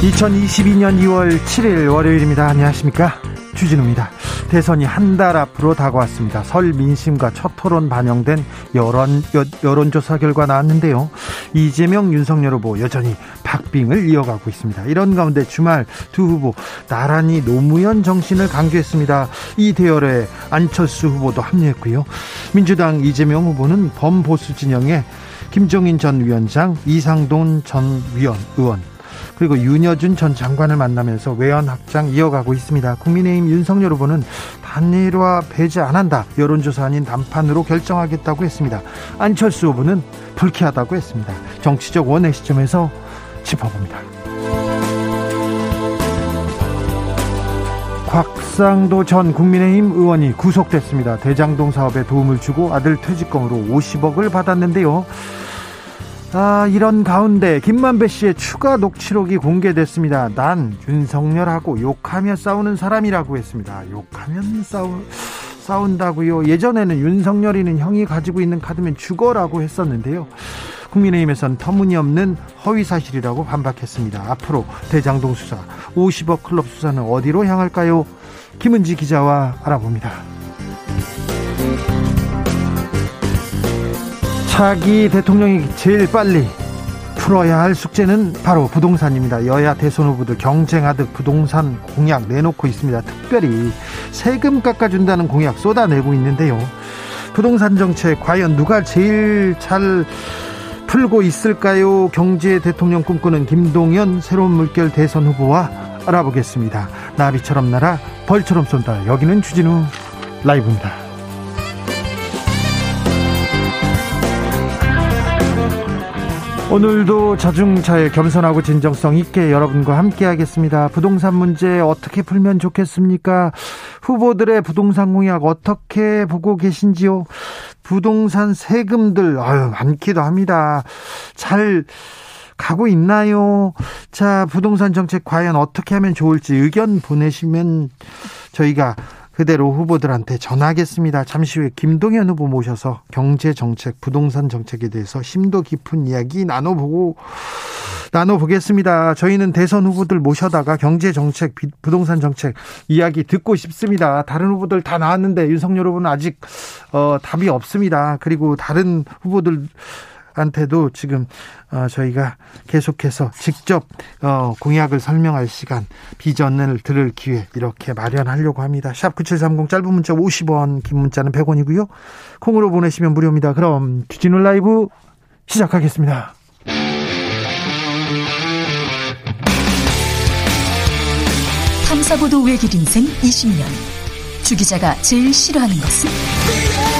2022년 2월 7일 월요일입니다. 안녕하십니까? 주진우입니다. 대선이 한 달 앞으로 다가왔습니다. 설 민심과 첫 토론 반영된 여론, 여, 론조사 결과 나왔는데요. 이재명, 윤석열 후보 여전히 박빙을 이어가고 있습니다. 이런 가운데 주말 두 후보 나란히 노무현 정신을 강조했습니다. 이 대열에 안철수 후보도 합류했고요. 민주당 이재명 후보는 범보수 진영의 김종인 전 위원장, 이상돈 전 위원, 의원, 그리고 윤여준 전 장관을 만나면서 외연 확장 이어가고 있습니다. 국민의힘 윤석열 후보는 단일화 배제 안 한다. 여론조사 아닌 단판으로 결정하겠다고 했습니다. 안철수 후보는 불쾌하다고 했습니다. 정치적 원의 시점에서 짚어봅니다. 곽상도 전 국민의힘 의원이 구속됐습니다. 대장동 사업에 도움을 주고 아들 퇴직금으로 50억을 받았는데요. 아, 이런 가운데 김만배 씨의 추가 녹취록이 공개됐습니다. 난 윤석열하고 욕하며 싸우는 사람이라고 했습니다. 욕하면 싸우, 싸운다고요. 예전에는 윤석열이는 형이 가지고 있는 카드면 죽어라고 했었는데요. 국민의힘에선 터무니없는 허위 사실이라고 반박했습니다. 앞으로 대장동 수사, 50억 클럽 수사는 어디로 향할까요? 김은지 기자와 알아봅니다. 차기 대통령이 제일 빨리 풀어야 할 숙제는 바로 부동산입니다. 여야 대선 후보들 경쟁하듯 부동산 공약 내놓고 있습니다. 특별히 세금 깎아준다는 공약 쏟아내고 있는데요. 부동산 정책 과연 누가 제일 잘 풀고 있을까요? 경제 대통령 꿈꾸는 김동연 새로운 물결 대선 후보와 알아보겠습니다. 나비처럼 날아 벌처럼 쏜다. 여기는 주진우 라이브입니다. 오늘도 자중차에 겸손하고 진정성 있게 여러분과 함께 하겠습니다. 부동산 문제 어떻게 풀면 좋겠습니까? 후보들의 부동산 공약 어떻게 보고 계신지요? 부동산 세금들, 아유, 많기도 합니다. 잘 가고 있나요? 자, 부동산 정책 과연 어떻게 하면 좋을지 의견 보내시면 저희가 그대로 후보들한테 전하겠습니다. 잠시 후에 김동연 후보 모셔서 경제 정책, 부동산 정책에 대해서 심도 깊은 이야기 나눠보고 나눠보겠습니다. 저희는 대선 후보들 모셔다가 경제 정책, 부동산 정책 이야기 듣고 싶습니다. 다른 후보들 다 나왔는데 윤석열 후보는 아직 어, 답이 없습니다. 그리고 다른 후보들 한테도 지금 어, 저희가 계속해서 직접 어, 공약을 설명할 시간 비전을 들을 기회 이렇게 마련하려고 합니다. 샵 9730 짧은 문자 50원 긴 문자는 100원이고요. 콩으로 보내시면 무료입니다. 그럼 주진우 라이브 시작하겠습니다. 탐사보도 외길 인생 20년 주 기자가 제일 싫어하는 것은?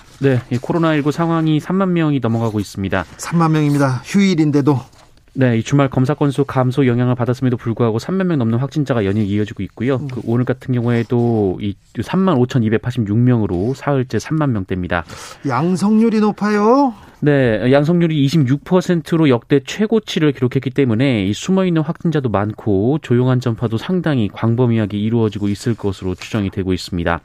네, 코로나19 상황이 3만 명이 넘어가고 있습니다. 3만 명입니다. 휴일인데도 네, 이 주말 검사 건수 감소 영향을 받았음에도 불구하고 3만 명 넘는 확진자가 연일 이어지고 있고요. 음. 그 오늘 같은 경우에도 이 3만 5,286명으로 사흘째 3만 명대입니다. 양성률이 높아요. 네, 양성률이 26%로 역대 최고치를 기록했기 때문에 이 숨어 있는 확진자도 많고 조용한 전파도 상당히 광범위하게 이루어지고 있을 것으로 추정이 되고 있습니다.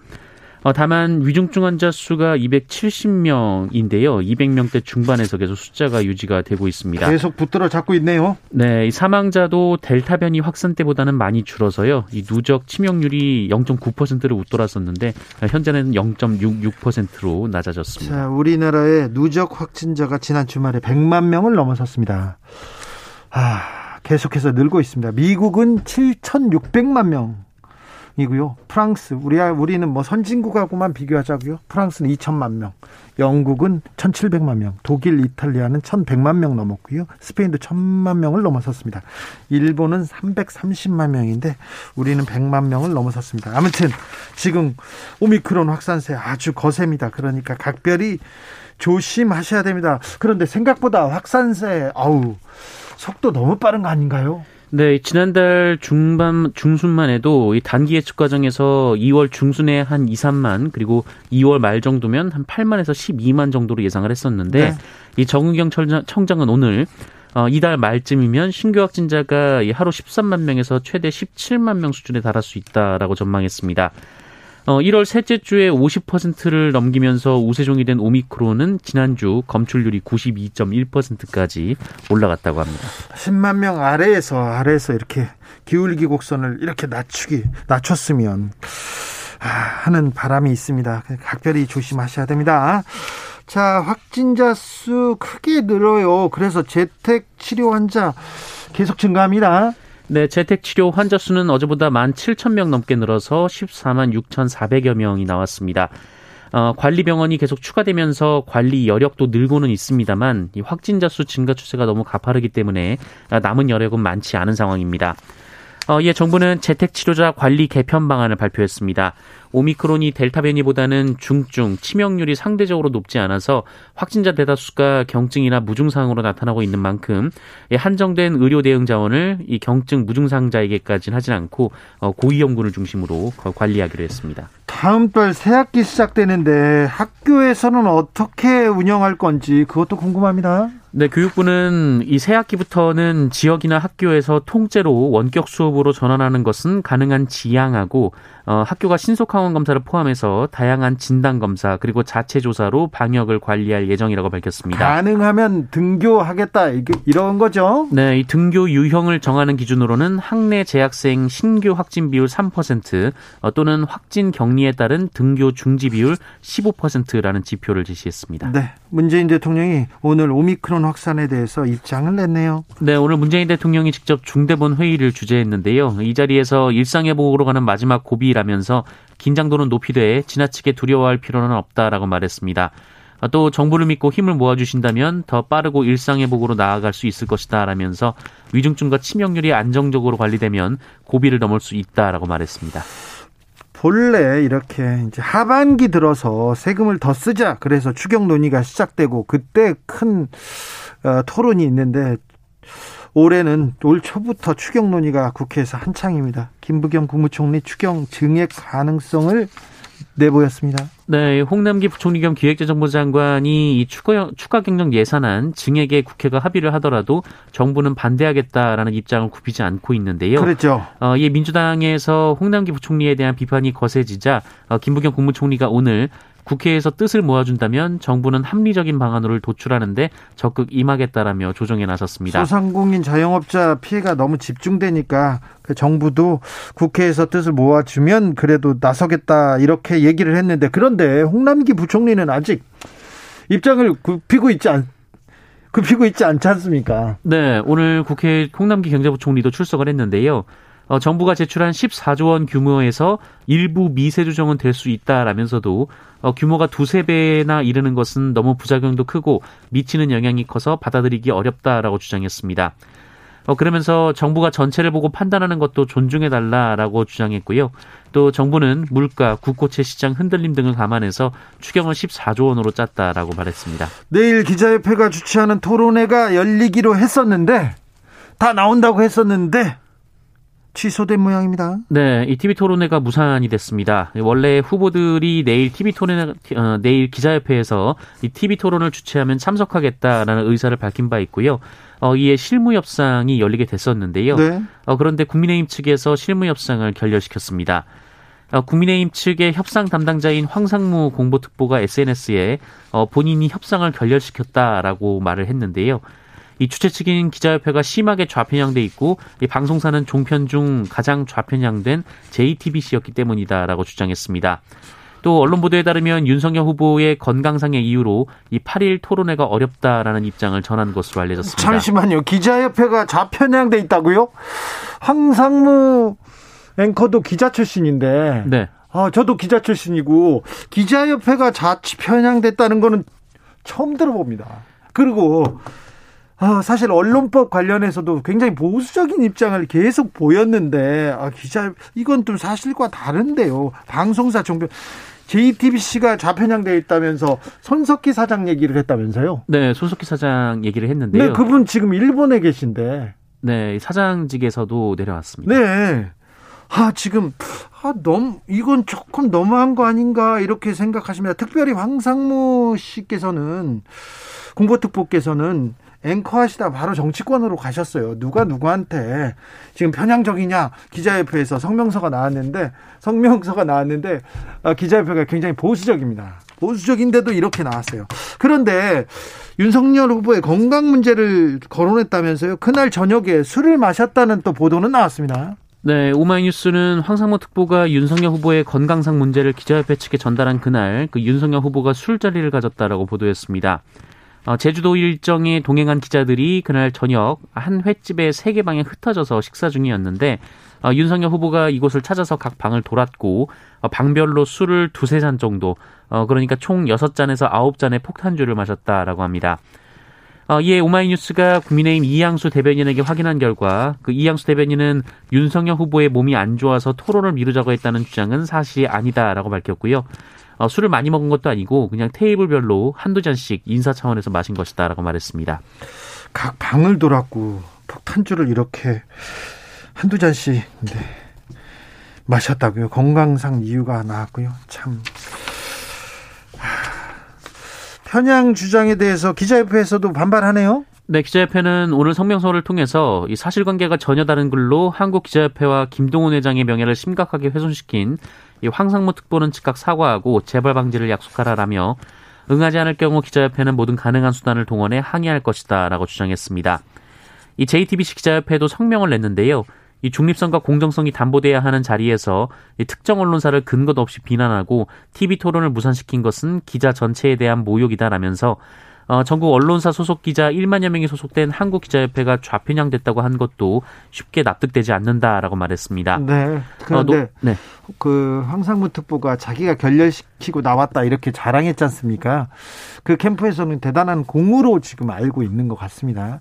어, 다만 위중증 환자 수가 270명인데요. 200명대 중반에서 계속 숫자가 유지가 되고 있습니다. 계속 붙들어 잡고 있네요. 네, 이 사망자도 델타 변이 확산 때보다는 많이 줄어서요. 이 누적 치명률이 0.9%를 웃돌았었는데 현재는 0.66%로 낮아졌습니다. 자, 우리나라의 누적 확진자가 지난 주말에 100만 명을 넘어섰습니다. 아, 계속해서 늘고 있습니다. 미국은 7,600만 명. 이고요. 프랑스 우리 우리는 뭐 선진국하고만 비교하자고요. 프랑스는 2천만 명, 영국은 1,700만 명, 독일, 이탈리아는 1,100만 명 넘었고요. 스페인도 1,000만 명을 넘어섰습니다. 일본은 330만 명인데 우리는 100만 명을 넘어섰습니다. 아무튼 지금 오미크론 확산세 아주 거셉니다. 그러니까 각별히 조심하셔야 됩니다. 그런데 생각보다 확산세 아우 속도 너무 빠른 거 아닌가요? 네, 지난달 중반 중순만 해도 이 단기 예측 과정에서 2월 중순에 한 2, 3만 그리고 2월 말 정도면 한 8만에서 12만 정도로 예상을 했었는데 네. 이 정은경 청장은 오늘 어, 이달 말쯤이면 신규 확진자가 하루 13만 명에서 최대 17만 명 수준에 달할 수 있다라고 전망했습니다. 어, 1월 셋째 주에 50%를 넘기면서 우세종이 된 오미크론은 지난주 검출률이 92.1%까지 올라갔다고 합니다. 10만 명 아래에서 아래에서 이렇게 기울기 곡선을 이렇게 낮추기 낮췄으면 아, 하는 바람이 있습니다. 각별히 조심하셔야 됩니다. 자, 확진자 수 크게 늘어요. 그래서 재택 치료 환자 계속 증가합니다. 네, 재택 치료 환자 수는 어제보다 1만 7천 명 넘게 늘어서 14만 6,400여 명이 나왔습니다. 어, 관리 병원이 계속 추가되면서 관리 여력도 늘고는 있습니다만 이 확진자 수 증가 추세가 너무 가파르기 때문에 남은 여력은 많지 않은 상황입니다. 어, 예, 정부는 재택치료자 관리 개편 방안을 발표했습니다. 오미크론이 델타 변이보다는 중증, 치명률이 상대적으로 높지 않아서 확진자 대다수가 경증이나 무증상으로 나타나고 있는 만큼 예, 한정된 의료 대응 자원을 이 경증 무증상자에게까지는 하진 않고 어, 고위험군을 중심으로 관리하기로 했습니다. 다음 달 새학기 시작되는데 학교에서는 어떻게 운영할 건지 그것도 궁금합니다. 네, 교육부는 이 새학기부터는 지역이나 학교에서 통째로 원격 수업으로 전환하는 것은 가능한 지향하고 어, 학교가 신속 항원 검사를 포함해서 다양한 진단 검사 그리고 자체 조사로 방역을 관리할 예정이라고 밝혔습니다. 가능하면 등교하겠다 이런 거죠? 네, 이 등교 유형을 정하는 기준으로는 학내 재학생 신규 확진 비율 3% 어, 또는 확진 격리에 따른 등교 중지 비율 15%라는 지표를 제시했습니다. 네, 문재인 대통령이 오늘 오미크론 확산에 대해서 입장을 냈네요. 네, 오늘 문재인 대통령이 직접 중대본 회의를 주재했는데요. 이 자리에서 일상회복으로 가는 마지막 고비라면서 긴장도는 높이되 지나치게 두려워할 필요는 없다라고 말했습니다. 또 정부를 믿고 힘을 모아주신다면 더 빠르고 일상회복으로 나아갈 수 있을 것이다 라면서 위중증과 치명률이 안정적으로 관리되면 고비를 넘을 수 있다라고 말했습니다. 본래 이렇게 이제 하반기 들어서 세금을 더 쓰자 그래서 추경 논의가 시작되고 그때 큰 어, 토론이 있는데 올해는 올 초부터 추경 논의가 국회에서 한창입니다. 김부겸 국무총리 추경 증액 가능성을 내보였습니다. 네, 홍남기 부총리 겸 기획재정부 장관이 이 추가, 추가 경정 예산안 증액에 국회가 합의를 하더라도 정부는 반대하겠다라는 입장을 굽히지 않고 있는데요. 그렇죠. 어, 이 민주당에서 홍남기 부총리에 대한 비판이 거세지자 어, 김부겸 국무총리가 오늘 국회에서 뜻을 모아준다면 정부는 합리적인 방안을 도출하는데 적극 임하겠다라며 조정에 나섰습니다. 소상공인 자영업자 피해가 너무 집중되니까 그 정부도 국회에서 뜻을 모아주면 그래도 나서겠다 이렇게 얘기를 했는데 그런데 홍남기 부총리는 아직 입장을 굽히고 있지 않. 굽히고 있지 않지 않습니까? 네, 오늘 국회 홍남기 경제부총리도 출석을 했는데요. 어, 정부가 제출한 14조 원 규모에서 일부 미세 조정은 될 수 있다라면서도 어, 규모가 두세 배나 이르는 것은 너무 부작용도 크고 미치는 영향이 커서 받아들이기 어렵다라고 주장했습니다. 어, 그러면서 정부가 전체를 보고 판단하는 것도 존중해달라라고 주장했고요. 또 정부는 물가, 국고채 시장 흔들림 등을 감안해서 추경을 14조 원으로 짰다라고 말했습니다. 내일 기자협회가 주최하는 토론회가 열리기로 했었는데 다 나온다고 했었는데 취소된 모양입니다. 네, 이 TV 토론회가 무산이 됐습니다. 원래 후보들이 내일 TV 토론 어, 내일 기자협회에서 이 TV 토론을 주최하면 참석하겠다라는 의사를 밝힌 바 있고요. 어, 이에 실무 협상이 열리게 됐었는데요. 네. 어, 그런데 국민의힘 측에서 실무 협상을 결렬시켰습니다. 어, 국민의힘 측의 협상 담당자인 황상무 공보특보가 SNS에 어, 본인이 협상을 결렬시켰다라고 말을 했는데요. 이 주최 측인 기자협회가 심하게 좌편향돼 있고 이 방송사는 종편 중 가장 좌편향된 JTBC였기 때문이다라고 주장했습니다. 또 언론 보도에 따르면 윤석열 후보의 건강상의 이유로 이 8일 토론회가 어렵다라는 입장을 전한 것으로 알려졌습니다. 잠시만요. 기자협회가 좌편향돼 있다고요? 황상무 앵커도 기자 출신인데. 네. 아, 저도 기자 출신이고 기자협회가 좌편향됐다는 거는 처음 들어봅니다. 그리고 아, 사실 언론법 관련해서도 굉장히 보수적인 입장을 계속 보였는데 아, 기자 이건 좀 사실과 다른데요. 방송사 종편 JTBC가 좌편향되어 있다면서 손석희 사장 얘기를 했다면서요? 네, 손석희 사장 얘기를 했는데요. 네, 그분 지금 일본에 계신데. 네, 사장직에서도 내려왔습니다. 네. 아, 지금, 아, 너무, 이건 조금 너무한 거 아닌가, 이렇게 생각하십니다. 특별히 황상무 씨께서는, 공보특보께서는 앵커 하시다 바로 정치권으로 가셨어요. 누가 누구한테 지금 편향적이냐 기자협회에서 성명서가 나왔는데 성명서가 나왔는데 아, 기자협회가 굉장히 보수적입니다. 보수적인데도 이렇게 나왔어요. 그런데 윤석열 후보의 건강 문제를 거론했다면서요. 그날 저녁에 술을 마셨다는 또 보도는 나왔습니다. 네, 오마이뉴스는 황상무 특보가 윤석열 후보의 건강상 문제를 기자협회 측에 전달한 그날 그 윤석열 후보가 술자리를 가졌다라고 보도했습니다. 어, 제주도 일정에 동행한 기자들이 그날 저녁 한 횟집에 세개 방에 흩어져서 식사 중이었는데 어, 윤석열 후보가 이곳을 찾아서 각 방을 돌았고 어, 방별로 술을 두세 잔 정도 어, 그러니까 총 여섯 잔에서 아홉 잔의 폭탄주를 마셨다라고 합니다. 어, 이에 오마이뉴스가 국민의힘 이양수 대변인에게 확인한 결과 그 이양수 대변인은 윤석열 후보의 몸이 안 좋아서 토론을 미루자고 했다는 주장은 사실이 아니다라고 밝혔고요. 어, 술을 많이 먹은 것도 아니고 그냥 테이블별로 한두 잔씩 인사 차원에서 마신 것이다라고 말했습니다. 각 방을 돌았고 폭탄주를 이렇게 한두 잔씩 네. 마셨다고요. 건강상 이유가 나왔고요. 참 편향 주장에 대해서 기자협회에서도 반발하네요. 네, 기자협회는 오늘 성명서를 통해서 이 사실관계가 전혀 다른 글로 한국 기자협회와 김동훈 회장의 명예를 심각하게 훼손시킨 이 황상무 특보는 즉각 사과하고 재발 방지를 약속하라라며 응하지 않을 경우 기자협회는 모든 가능한 수단을 동원해 항의할 것이다라고 주장했습니다. 이 JTBC 기자협회도 성명을 냈는데요. 이 중립성과 공정성이 담보돼야 하는 자리에서 이 특정 언론사를 근거도 없이 비난하고 TV 토론을 무산시킨 것은 기자 전체에 대한 모욕이다라면서 어, 전국 언론사 소속 기자 1만여 명이 소속된 한국기자협회가 좌편향됐다고 한 것도 쉽게 납득되지 않는다라고 말했습니다. 네. 그런데 어, 노, 네. 그 황상무 특보가 자기가 결렬시키고 나왔다 이렇게 자랑했지 않습니까? 그 캠프에서는 대단한 공으로 지금 알고 있는 것 같습니다.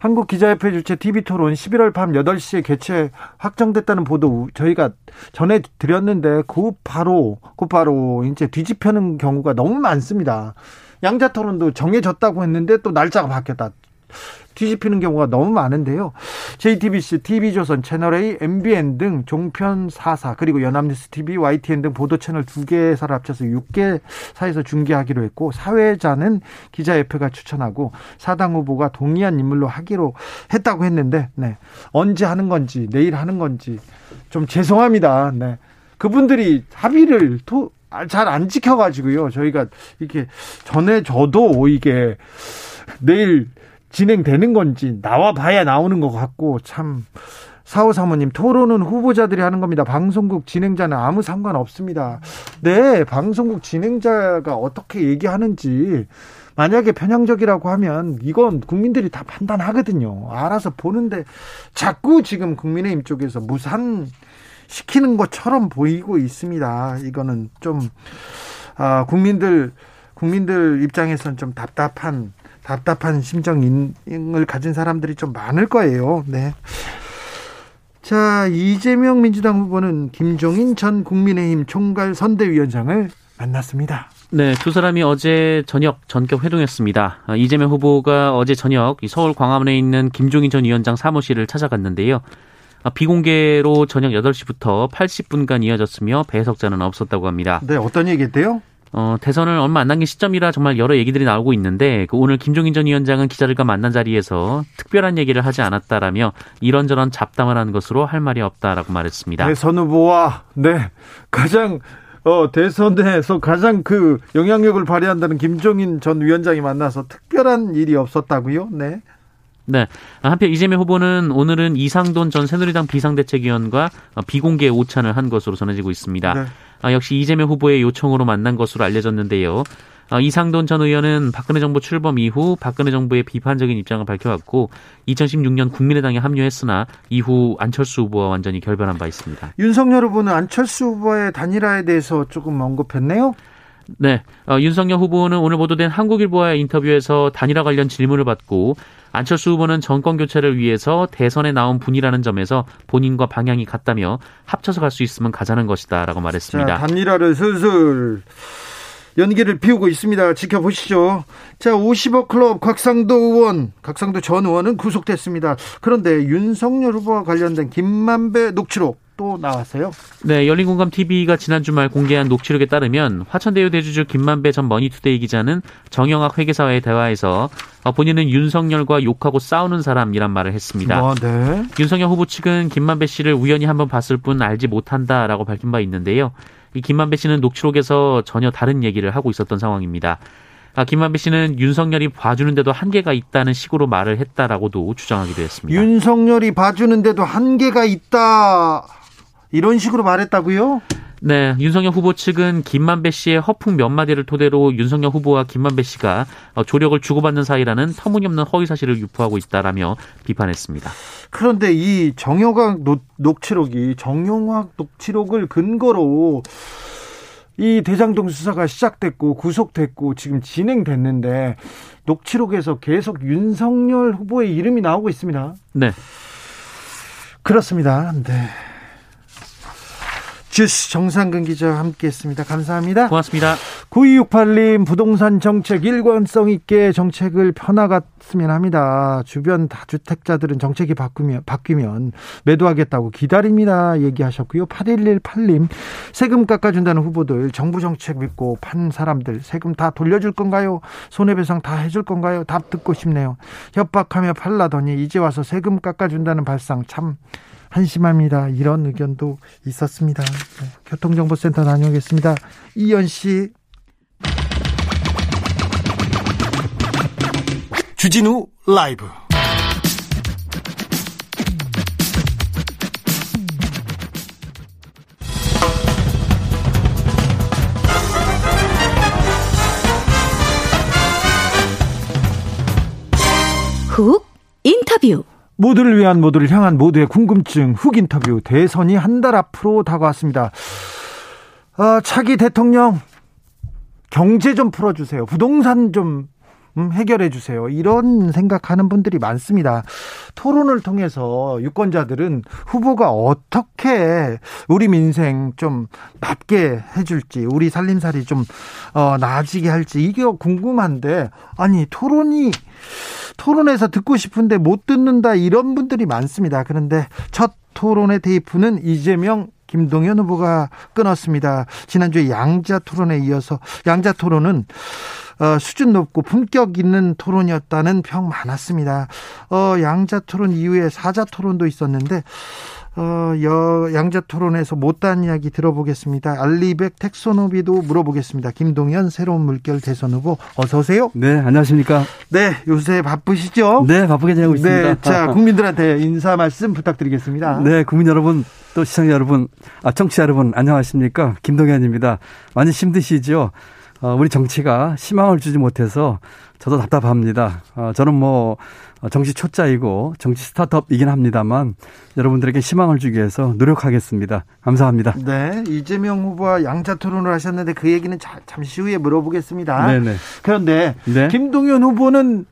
한국기자협회 주최 TV토론 11월 밤 8시에 개최 확정됐다는 보도 저희가 전해 드렸는데 곧바로 곧바로 이제 뒤집혀는 경우가 너무 많습니다. 양자 토론도 정해졌다고 했는데 또 날짜가 바뀌었다. 뒤집히는 경우가 너무 많은데요. JTBC, TV조선, 채널A, MBN 등 종편 4사 그리고 연합뉴스 TV, YTN 등 보도 채널 두 개사를 합쳐서 6개 사에서 중계하기로 했고 사회자는 기자협회가 추천하고 사당 후보가 동의한 인물로 하기로 했다고 했는데 네. 언제 하는 건지 내일 하는 건지 좀 죄송합니다. 네. 그분들이 합의를 잘 안 지켜가지고요. 저희가 이렇게 전에 저도 이게 내일 진행되는 건지 나와 봐야 나오는 것 같고 참 사호 사모님 토론은 후보자들이 하는 겁니다. 방송국 진행자는 아무 상관 없습니다. 네, 방송국 진행자가 어떻게 얘기하는지 만약에 편향적이라고 하면 이건 국민들이 다 판단하거든요. 알아서 보는데 자꾸 지금 국민의힘 쪽에서 무산 시키는 것처럼 보이고 있습니다. 이거는 좀 아, 국민들 국민들 입장에서는 좀 답답한 답답한 심정을 가진 사람들이 좀 많을 거예요. 네. 자, 이재명 민주당 후보는 김종인 전 국민의힘 총괄 선대위원장을 만났습니다. 네, 두 사람이 어제 저녁 전격 회동했습니다. 아, 이재명 후보가 어제 저녁 서울 광화문에 있는 김종인 전 위원장 사무실을 찾아갔는데요. 아, 비공개로 저녁 8시부터 80분간 이어졌으며 배석자는 없었다고 합니다. 네, 어떤 얘기했대요? 어, 대선을 얼마 안 남긴 시점이라 정말 여러 얘기들이 나오고 있는데 그 오늘 김종인 전 위원장은 기자들과 만난 자리에서 특별한 얘기를 하지 않았다라며 이런저런 잡담을 한 것으로 할 말이 없다라고 말했습니다. 대선 후보와 네 가장 어, 대선에서 가장 그 영향력을 발휘한다는 김종인 전 위원장이 만나서 특별한 일이 없었다고요? 네. 네. 한편 이재명 후보는 오늘은 이상돈 전 새누리당 비상대책위원과 비공개 오찬을 한 것으로 전해지고 있습니다. 네. 아, 역시 이재명 후보의 요청으로 만난 것으로 알려졌는데요. 아, 이상돈 전 의원은 박근혜 정부 출범 이후 박근혜 정부의 비판적인 입장을 밝혀왔고 2016년 국민의당에 합류했으나 이후 안철수 후보와 완전히 결별한 바 있습니다. 윤석열 후보는 안철수 후보의 단일화에 대해서 조금 언급했네요. 네, 어, 윤석열 후보는 오늘 보도된 한국일보와의 인터뷰에서 단일화 관련 질문을 받고 안철수 후보는 정권 교체를 위해서 대선에 나온 분이라는 점에서 본인과 방향이 같다며 합쳐서 갈 수 있으면 가자는 것이다라고 말했습니다. 자, 단일화를 슬슬 연기를 피우고 있습니다. 지켜보시죠. 자, 50억 클럽 곽상도 의원, 곽상도 전 의원은 구속됐습니다. 그런데 윤석열 후보와 관련된 김만배 녹취록 또 나왔어요. 네, 열린공감 TV가 지난 주말 공개한 녹취록에 따르면 화천대유 대주주 김만배 전 머니투데이 기자는 정영학 회계사와의 대화에서 어, 본인은 윤석열과 욕하고 싸우는 사람이란 말을 했습니다. 아, 네. 윤석열 후보 측은 김만배 씨를 우연히 한번 봤을 뿐 알지 못한다라고 밝힌 바 있는데요. 이 김만배 씨는 녹취록에서 전혀 다른 얘기를 하고 있었던 상황입니다. 아, 김만배 씨는 윤석열이 봐주는데도 한계가 있다는 식으로 말을 했다라고도 주장하기도 했습니다. 윤석열이 봐주는데도 한계가 있다. 이런 식으로 말했다고요? 네, 윤석열 후보 측은 김만배 씨의 허풍 몇 마디를 토대로 윤석열 후보와 김만배 씨가 어, 조력을 주고받는 사이라는 터무니없는 허위 사실을 유포하고 있다라며 비판했습니다. 그런데 이 정영학 녹취록이 정영학 녹취록을 근거로 이 대장동 수사가 시작됐고 구속됐고 지금 진행됐는데 녹취록에서 계속 윤석열 후보의 이름이 나오고 있습니다. 네. 그렇습니다. 네. 주스 정상근 기자와 함께했습니다. 감사합니다. 고맙습니다. 9268님 부동산 정책 일관성 있게 정책을 펴나갔으면 합니다. 주변 다주택자들은 정책이 바꾸면 바뀌면 매도하겠다고 기다립니다. 얘기하셨고요. 8118님 세금 깎아준다는 후보들 정부 정책 믿고 판 사람들 세금 다 돌려줄 건가요? 손해배상 다 해줄 건가요? 답 듣고 싶네요. 협박하며 팔라더니 이제 와서 세금 깎아준다는 발상 참 한심합니다. 이런 의견도 있었습니다. 네, 교통정보센터 다녀오겠습니다. 이현 씨. 주진우 라이브. 훅 인터뷰. 모두를 위한 모두를 향한 모두의 궁금증 흑 인터뷰 대선이 한 달 앞으로 다가왔습니다. 어, 차기 대통령 경제 좀 풀어주세요. 부동산 좀 음, 해결해 주세요. 이런 생각하는 분들이 많습니다. 토론을 통해서 유권자들은 후보가 어떻게 우리 민생 좀 낫게 해줄지, 우리 살림살이 좀 어, 나아지게 할지 이게 궁금한데 아니 토론이 토론에서 듣고 싶은데 못 듣는다 이런 분들이 많습니다. 그런데 첫 토론의 테이프는 이재명 김동연 후보가 끊었습니다. 지난주에 양자 토론에 이어서 양자 토론은 어, 수준 높고 품격 있는 토론이었다는 평 많았습니다. 어, 양자 토론 이후에 사자 토론도 있었는데 어, 여, 양자 토론에서 못다한 이야기 들어보겠습니다. 알리백 텍소노비도 물어보겠습니다. 김동연 새로운 물결 대선 후보 어서 오세요. 네, 안녕하십니까? 네, 요새 바쁘시죠? 네, 바쁘게 지내고 있습니다. 네, 자, 국민들한테 인사 말씀 부탁드리겠습니다. 네, 국민 여러분, 또 시청자 여러분, 아, 청취자 여러분, 안녕하십니까? 김동연입니다. 많이 힘드시죠? 어, 우리 정치가 희망을 주지 못해서 저도 답답합니다. 어, 저는 뭐 정치 초짜이고 정치 스타트업이긴 합니다만 여러분들에게 희망을 주기 위해서 노력하겠습니다. 감사합니다. 네, 이재명 후보와 양자 토론을 하셨는데 그 얘기는 자, 잠시 후에 물어보겠습니다. 네네. 그런데 네? 김동연 후보는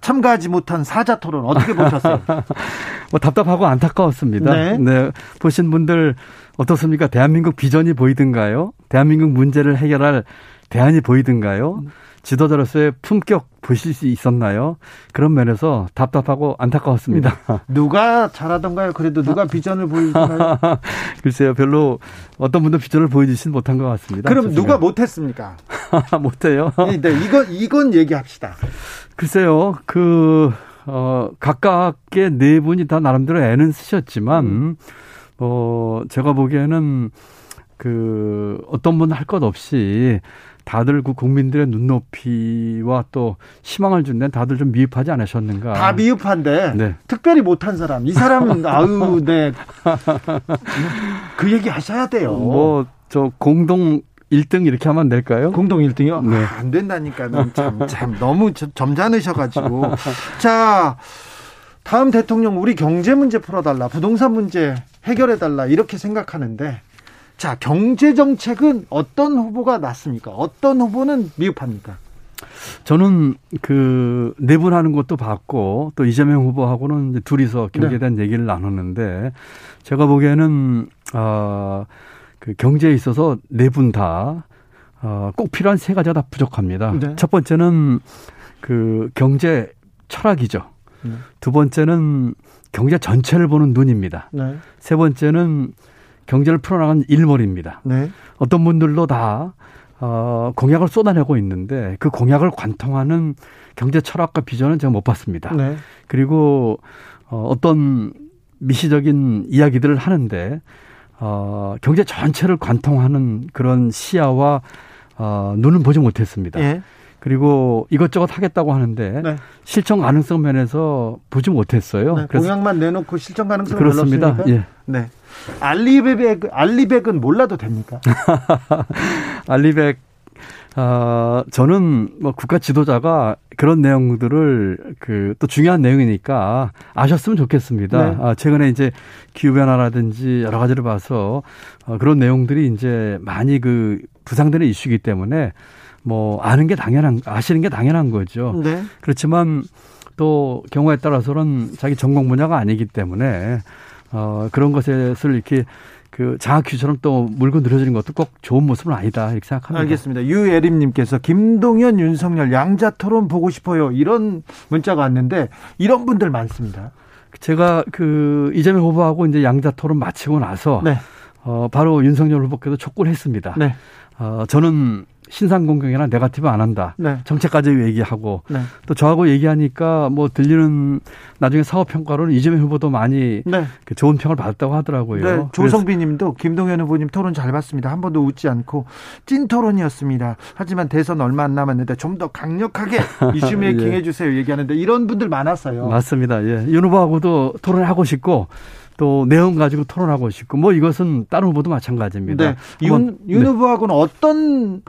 참가하지 못한 사자 토론 어떻게 보셨어요? 뭐 답답하고 안타까웠습니다. 네. 네. 보신 분들 어떻습니까? 대한민국 비전이 보이든가요? 대한민국 문제를 해결할 대안이 보이든가요? 지도자로서의 품격 보실 수 있었나요? 그런 면에서 답답하고 안타까웠습니다. 음. 누가 잘하던가요? 그래도 누가 비전을 보이던가요? 글쎄요, 별로 어떤 분도 비전을 보여주진 못한 것 같습니다. 그럼 누가 못했습니까? 못해요. 네, 이건 이건 얘기합시다. 글쎄요, 그 어, 각각의 네 분이 다 나름대로 애는 쓰셨지만, 음. 어, 제가 보기에는 그 어떤 분 할 것 없이 다들 그 국민들의 눈높이와 또 희망을 준 데는 다들 좀 미흡하지 않으셨는가. 다 미흡한데 네. 특별히 못한 사람. 이 사람은 아우 네. 그 얘기 하셔야 돼요. 뭐 저 공동 1등 이렇게 하면 될까요? 공동 1등이요? 네. 아, 안 된다니까. 참, 참 너무 점잖으셔가지고. 자, 다음 대통령 우리 경제 문제 풀어달라, 부동산 문제 해결해달라 이렇게 생각하는데 자, 경제 정책은 어떤 후보가 낫습니까? 어떤 후보는 미흡합니까? 저는 그네분 하는 것도 봤고 또 이재명 후보하고는 둘이서 경제에 대한 네. 얘기를 나눴는데 제가 보기에는 아그 경제에 있어서 네분다 어, 꼭 필요한 세 가지가 다 부족합니다. 네. 첫 번째는 그 경제 철학이죠. 네. 두 번째는 경제 전체를 보는 눈입니다. 네. 세 번째는 경제를 풀어나가는 일몰입니다. 네. 어떤 분들도 다 어, 공약을 쏟아내고 있는데 그 공약을 관통하는 경제 철학과 비전은 제가 못 봤습니다. 네. 그리고 어, 어떤 미시적인 이야기들을 하는데 어, 경제 전체를 관통하는 그런 시야와 어, 눈은 보지 못했습니다. 예. 그리고 이것저것 하겠다고 하는데 네. 실천 가능성 면에서 보지 못했어요. 네, 공약만 내놓고 실천 가능성을 그렇습니다. 예. 네. 알리백 알리백은 몰라도 됩니까? 알리백 어, 저는 뭐 국가 지도자가 그런 내용들을 그 또 중요한 내용이니까 아셨으면 좋겠습니다. 네. 아, 최근에 이제 기후변화라든지 여러 가지를 봐서 어, 그런 내용들이 이제 많이 그 부상되는 이슈이기 때문에 뭐 아는 게 당연한 아시는 게 당연한 거죠. 네. 그렇지만 또 경우에 따라서는 자기 전공 분야가 아니기 때문에 어, 그런 것을 이렇게 그 장학휴처럼 또 물고 늘어지는 것도 꼭 좋은 모습은 아니다 이렇게 생각합니다. 알겠습니다. 유예림님께서 김동연, 윤석열 양자 토론 보고 싶어요 이런 문자가 왔는데 이런 분들 많습니다. 제가 그 이재명 후보하고 이제 양자 토론 마치고 나서 네. 어, 바로 윤석열 후보께서 촉구를 했습니다. 네. 어, 저는 신상 공격이나 네가티브 안 한다. 네. 정책까지 얘기하고 네. 또 저하고 얘기하니까 뭐 들리는 나중에 사업 평가로는 이재명 후보도 많이 네. 그 좋은 평을 받았다고 하더라고요. 네. 조성빈 님도 김동연 후보님 토론 잘 봤습니다. 한 번도 웃지 않고 찐 토론이었습니다. 하지만 대선 얼마 안 남았는데 좀 더 강력하게 이슈 메이킹 예. 해 주세요. 얘기하는데 이런 분들 많았어요. 맞습니다. 예. 윤 후보하고도 토론을 하고 싶고 또 내용 가지고 토론하고 싶고 뭐 이것은 다른 후보도 마찬가지입니다. 네. 윤, 윤 네. 후보하고는 어떤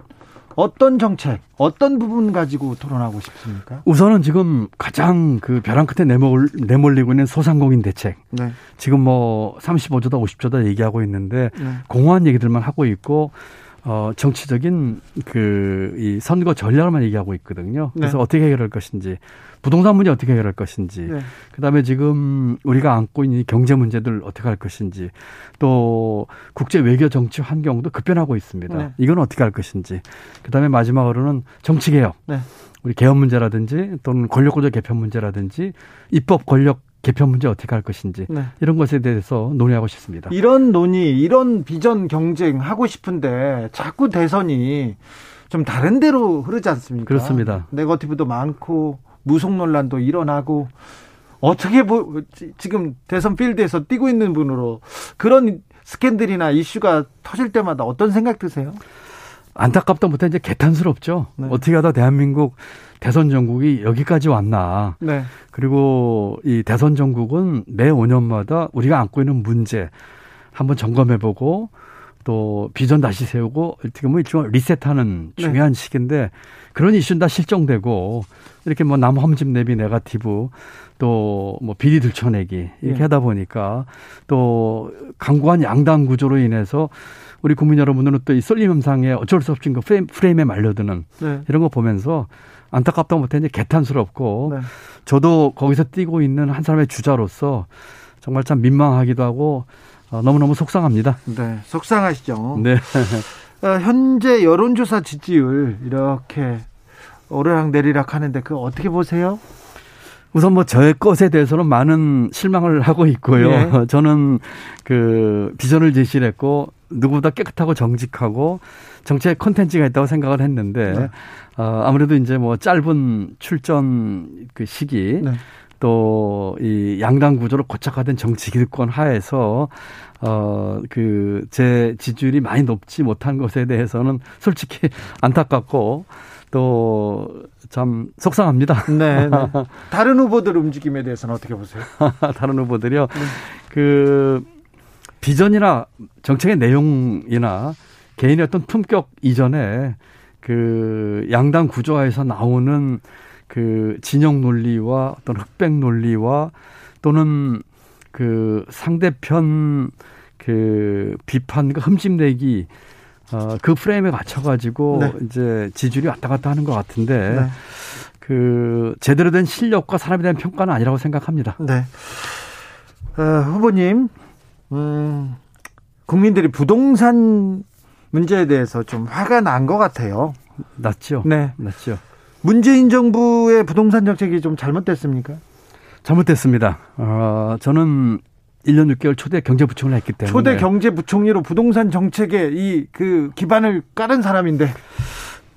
어떤 정책, 어떤 부분 가지고 토론하고 싶습니까? 우선은 지금 가장 그 벼랑 끝에 내몰, 내몰리고 있는 소상공인 대책. 네. 지금 뭐 35조다 50조다 얘기하고 있는데 네. 공허한 얘기들만 하고 있고 어, 정치적인 그 이 선거 전략만 얘기하고 있거든요. 그래서 네. 어떻게 해결할 것인지, 부동산 문제 어떻게 해결할 것인지, 네. 그 다음에 지금 우리가 안고 있는 경제 문제들 어떻게 할 것인지, 또 국제 외교 정치 환경도 급변하고 있습니다. 네. 이건 어떻게 할 것인지, 그 다음에 마지막으로는 정치 개혁. 네. 우리 개헌 문제라든지 또는 권력구조 개편 문제라든지 입법 권력 개편 문제 어떻게 할 것인지 네. 이런 것에 대해서 논의하고 싶습니다. 이런 논의, 이런 비전 경쟁 하고 싶은데 자꾸 대선이 좀 다른 데로 흐르지 않습니까? 그렇습니다. 네거티브도 많고 무속 논란도 일어나고 어떻게 보, 지금 대선 필드에서 뛰고 있는 분으로 그런 스캔들이나 이슈가 터질 때마다 어떤 생각 드세요? 안타깝다 못해 이제 개탄스럽죠. 네. 어떻게 하다 대한민국 대선 전국이 여기까지 왔나. 네. 그리고 이 대선 전국은 매 5년마다 우리가 안고 있는 문제 한번 점검해보고 또 비전 다시 세우고 어떻게 보면 일종의 리셋하는 네. 중요한 네. 시기인데 그런 이슈는 다 실종되고 이렇게 뭐 남험집 내비 네가티브 또 뭐 비리 들춰내기 이렇게 네. 하다 보니까 또 강구한 양당 구조로 인해서 우리 국민 여러분들은 또 이 쏠림 현상에 어쩔 수 없이 그 프레임, 프레임에 말려드는 네. 이런 거 보면서 안타깝다 못해 이제 개탄스럽고 네. 저도 거기서 뛰고 있는 한 사람의 주자로서 정말 참 민망하기도 하고 어, 너무너무 속상합니다. 네, 속상하시죠. 네. 어, 현재 여론조사 지지율 이렇게 오르락 내리락 하는데 그 어떻게 보세요? 우선 뭐 저의 것에 대해서는 많은 실망을 하고 있고요. 네. 저는 그 비전을 제시를 했고 누구보다 깨끗하고 정직하고 정치의 콘텐츠가 있다고 생각을 했는데 네. 어, 아무래도 이제 뭐 짧은 출전 그 시기 네. 또 이 양당 구조로 고착화된 정치 기득권 하에서 어그 제 지지율이 많이 높지 못한 것에 대해서는 솔직히 안타깝고 또 참 속상합니다. 네, 네. 다른 후보들 움직임에 대해서는 어떻게 보세요? 다른 후보들이요. 네. 그 비전이나 정책의 내용이나 개인의 어떤 품격 이전에 그 양당 구조화에서 나오는 그 진영 논리와 어떤 흑백 논리와 또는 그 상대편 그 비판과 흠집내기 어, 그 프레임에 맞춰가지고 네. 이제 지지율이 왔다 갔다 하는 것 같은데 네. 그 제대로 된 실력과 사람에 대한 평가는 아니라고 생각합니다. 네. 어, 후보님, 음, 국민들이 부동산 문제에 대해서 좀 화가 난 것 같아요. 났죠. 네. 났죠. 문재인 정부의 부동산 정책이 좀 잘못됐습니까? 잘못됐습니다. 어, 저는 1년 6개월 초대 경제부총리를 했기 때문에 초대 경제부총리로 부동산 정책에 이 그 기반을 깔은 사람인데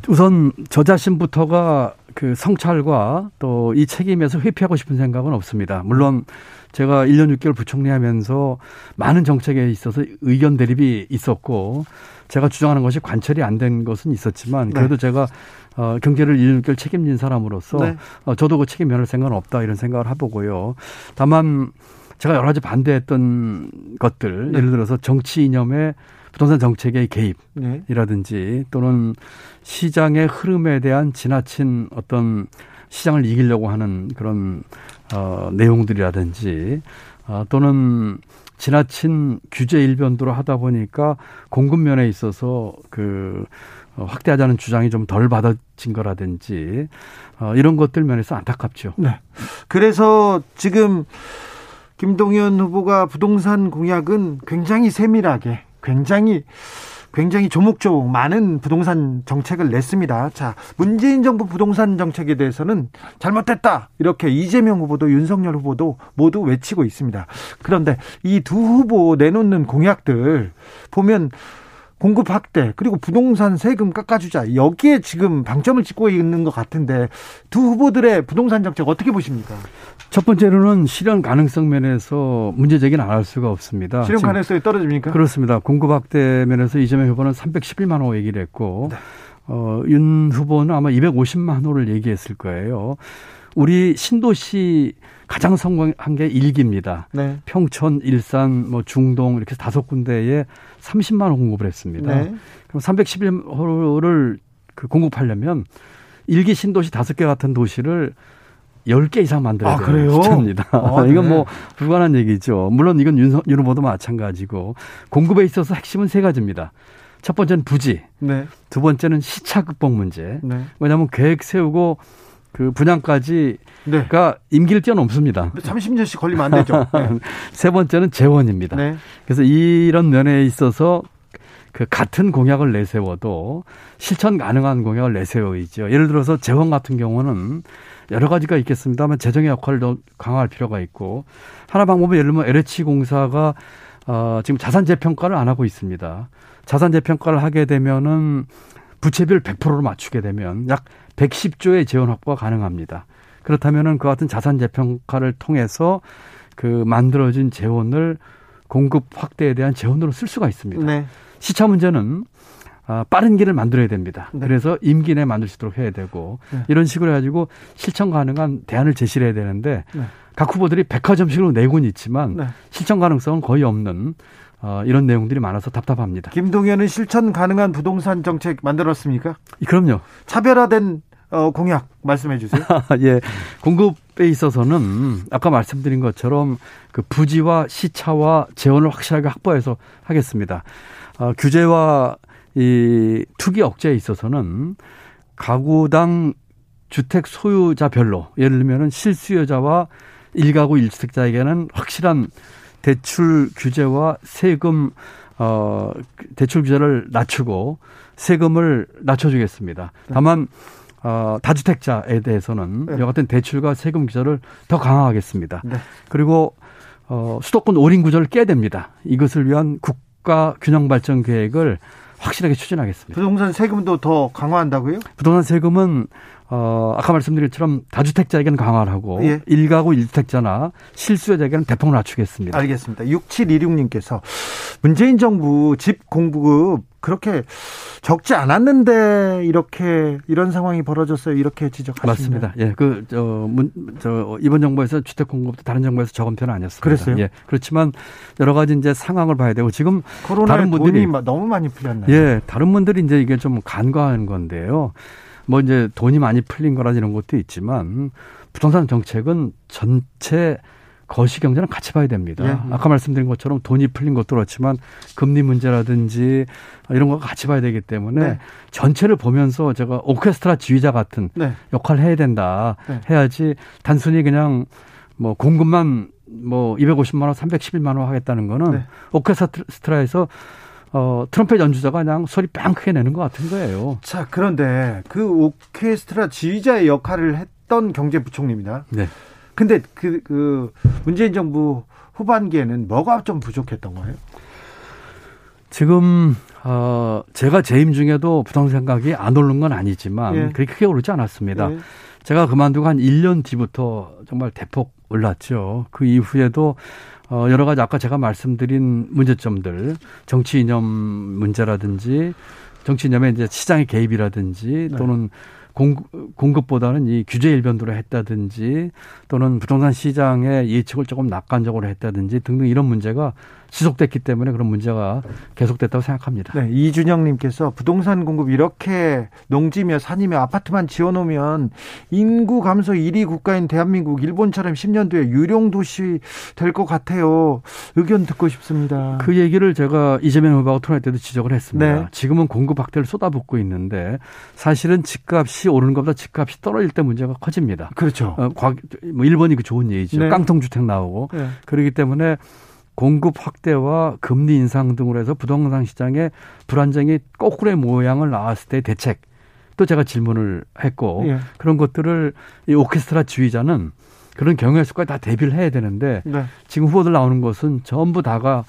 우선 저 자신부터가 그 성찰과 또 이 책임에서 회피하고 싶은 생각은 없습니다. 물론 제가 1년 6개월 부총리 하면서 많은 정책에 있어서 의견 대립이 있었고 제가 주장하는 것이 관철이 안 된 것은 있었지만 그래도 네. 제가 어, 경제를 1년 6개월 책임진 사람으로서 네. 어, 저도 그 책임 면할 생각은 없다 이런 생각을 해보고요. 다만 제가 여러 가지 반대했던 것들 네. 예를 들어서 정치 이념의 부동산 정책의 개입이라든지 또는 시장의 흐름에 대한 지나친 어떤 시장을 이기려고 하는 그런 어, 내용들이라든지 어, 또는 지나친 규제 일변도로 하다 보니까 공급 면에 있어서 그 어, 확대하자는 주장이 좀 덜 받아진 거라든지 어, 이런 것들 면에서 안타깝죠. 네. 그래서 지금 김동연 후보가 부동산 공약은 굉장히 세밀하게 굉장히 굉장히 조목조목 많은 부동산 정책을 냈습니다. 자, 문재인 정부 부동산 정책에 대해서는 잘못됐다. 이렇게 이재명 후보도 윤석열 후보도 모두 외치고 있습니다. 그런데 이 두 후보 내놓는 공약들 보면 공급 확대 그리고 부동산 세금 깎아주자 여기에 지금 방점을 찍고 있는 것 같은데 두 후보들의 부동산 정책 어떻게 보십니까? 첫 번째로는 실현 가능성 면에서 문제 제기는 안 할 수가 없습니다. 실현 가능성이 떨어집니까? 그렇습니다. 공급 확대 면에서 이재명 후보는 311만 호 얘기를 했고 네. 어, 윤 후보는 아마 250만 호를 얘기했을 거예요. 우리 신도시 가장 성공한 게 일기입니다. 네. 평촌, 일산, 뭐 중동 이렇게 다섯 군데에 30만 호 공급을 했습니다. 네. 그럼 311호를 그 공급하려면 일기 신도시 다섯 개 같은 도시를 10개 이상 만들어야 아, 되는 숫자입니다. 아, 이건 네. 뭐 불가능한 얘기죠. 물론 이건 윤, 윤 후보도 마찬가지고 공급에 있어서 핵심은 세 가지입니다. 첫 번째는 부지, 네. 두 번째는 시차 극복 문제. 네. 왜냐하면 계획 세우고 그 분양까지가 네. 임기를 뛰어넘습니다. 30년씩 걸리면 안 되죠. 네. 세 번째는 재원입니다. 네. 그래서 이런 면에 있어서 그 같은 공약을 내세워도 실천 가능한 공약을 내세워야죠. 예를 들어서 재원 같은 경우는 여러 가지가 있겠습니다만 재정의 역할을 더 강화할 필요가 있고 하나 방법은 예를 들면 LH 공사가 어, 지금 자산 재평가를 안 하고 있습니다. 자산 재평가를 하게 되면은 부채비율 100%로 맞추게 되면 약 110조의 재원 확보가 가능합니다. 그렇다면은 그 같은 자산 재평가를 통해서 그 만들어진 재원을 공급 확대에 대한 재원으로 쓸 수가 있습니다. 네. 시차 문제는 아, 빠른 길을 만들어야 됩니다. 네. 그래서 임기 내에 만들 수 있도록 해야 되고 네. 이런 식으로 해가지고 실천 가능한 대안을 제시를 해야 되는데 네. 각 후보들이 백화점식으로 내고는 있지만 네. 실천 가능성은 거의 없는 어, 이런 내용들이 많아서 답답합니다. 김동연은 실천 가능한 부동산 정책 만들었습니까? 그럼요. 차별화된 어, 공약 말씀해 주세요. 예. 공급에 있어서는 아까 말씀드린 것처럼 그 부지와 시차와 재원을 확실하게 확보해서 하겠습니다. 어, 규제와 이 투기 억제에 있어서는 가구당 주택 소유자별로 예를 들면은 실수요자와 일가구 일주택자에게는 확실한 대출 규제와 세금 어 대출 규제를 낮추고 세금을 낮춰주겠습니다. 네. 다만 어 다주택자에 대해서는 네. 여같은 대출과 세금 규제를 더 강화하겠습니다. 네. 그리고 어 수도권 올인 구조를 깨야 됩니다. 이것을 위한 국 국가 균형 발전 계획을 확실하게 추진하겠습니다. 부동산 세금도 더 강화한다고요? 부동산 세금은 어, 아까 말씀드린 것처럼 다주택자에게는 강화를 하고 예. 일가구 일주택자나 실수요자에게는 대폭 낮추겠습니다. 알겠습니다. 6726님께서 문재인 정부 집 공급 그렇게 적지 않았는데 이렇게 이런 상황이 벌어졌어요. 이렇게 지적하십니다. 맞습니다. 예, 그, 저, 이번 정부에서 주택 공급도 다른 정부에서 적은 편은 아니었습니다. 그랬어요? 예. 그렇지만 여러 가지 이제 상황을 봐야 되고 지금 다른 분들이 너무 많이 풀렸나요? 예, 다른 분들이 이제 이게 좀 간과하는 건데요. 뭐 이제 돈이 많이 풀린 거라 이런 것도 있지만 부동산 정책은 전체 거시 경제는 같이 봐야 됩니다. 예. 아까 말씀드린 것처럼 돈이 풀린 것도 그렇지만 금리 문제라든지 이런 거 같이 봐야 되기 때문에 네. 전체를 보면서 제가 오케스트라 지휘자 같은 네. 역할을 해야 된다. 네. 해야지 단순히 그냥 뭐 공급만 뭐 250만 원, 311만 원 하겠다는 거는 네. 오케스트라에서 어 트럼펫 연주자가 그냥 소리 빵 크게 내는 것 같은 거예요. 자, 그런데 그 오케스트라 지휘자의 역할을 했던 경제부총리입니다. 네. 근데 그, 그 문재인 정부 후반기에는 뭐가 좀 부족했던 거예요? 지금 어 제가 재임 중에도 부동산 가격이 안 오른 건 아니지만 예. 그렇게 크게 오르지 않았습니다. 예. 제가 그만두고 한 1년 뒤부터 정말 대폭 올랐죠. 그 이후에도 어 여러 가지 아까 제가 말씀드린 문제점들 정치 이념 문제라든지 정치 이념의 이제 시장의 개입이라든지 네. 또는 공, 공급보다는 이 규제 일변도로 했다든지 또는 부동산 시장의 예측을 조금 낙관적으로 했다든지 등등 이런 문제가 지속됐기 때문에 그런 문제가 계속됐다고 생각합니다. 네, 이준영님께서 부동산 공급 이렇게 농지며 산이며 아파트만 지어놓으면 인구 감소 1위 국가인 대한민국 일본처럼 10년 뒤에 유령 도시 될 것 같아요. 의견 듣고 싶습니다. 그 얘기를 제가 이재명 후보하고 토론할 때도 지적을 했습니다. 네. 지금은 공급 확대를 쏟아붓고 있는데 사실은 집값이 오르는 것보다 집값이 떨어질 때 문제가 커집니다. 그렇죠. 어, 과, 뭐 일본이 그 좋은 예이죠. 네. 깡통 주택 나오고 네. 그렇기 때문에 공급 확대와 금리 인상 등으로 해서 부동산 시장의 불안정이 거꾸로의 모양을 나왔을 때 대책 또 제가 질문을 했고 예. 그런 것들을 이 오케스트라 지휘자는 그런 경우의 수까지 다 대비를 해야 되는데 네. 지금 후보들 나오는 것은 전부 다가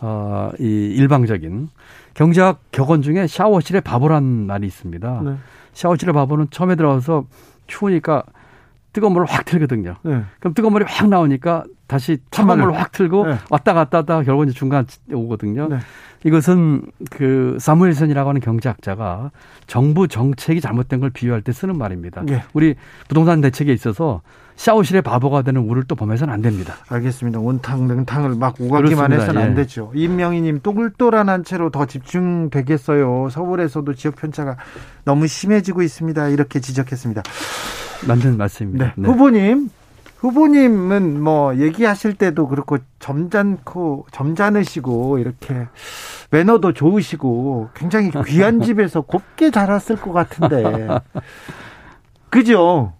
어, 이 일방적인 경제학 격언 중에 샤워실에 바보란 말이 있습니다. 네. 샤워실에 바보는 처음에 들어가서 추우니까 뜨거운 물을 확 틀거든요. 네. 그럼 뜨거운 물이 확 나오니까 다시 찬 물을. 물을 확 틀고 네. 왔다 갔다 하다가 결국 이제 중간 오거든요. 네. 이것은 그 사무엘슨이라고 하는 경제학자가 정부 정책이 잘못된 걸 비유할 때 쓰는 말입니다. 예. 우리 부동산 대책에 있어서 샤워실에 바보가 되는 우를 또 범해서는 안 됩니다. 알겠습니다. 온탕 능탕을 막 오가기만. 해서는 안 예. 되죠. 임명희님 똘똘한 채로 더 집중되겠어요. 서울에서도 지역 편차가 너무 심해지고 있습니다. 이렇게 지적했습니다. 맞는 말씀입니다. 네. 네. 후보님, 후보님은 뭐 얘기하실 때도 그렇고 점잖고 점잖으시고 이렇게 매너도 좋으시고 굉장히 귀한 집에서 곱게 자랐을 것 같은데. 그죠?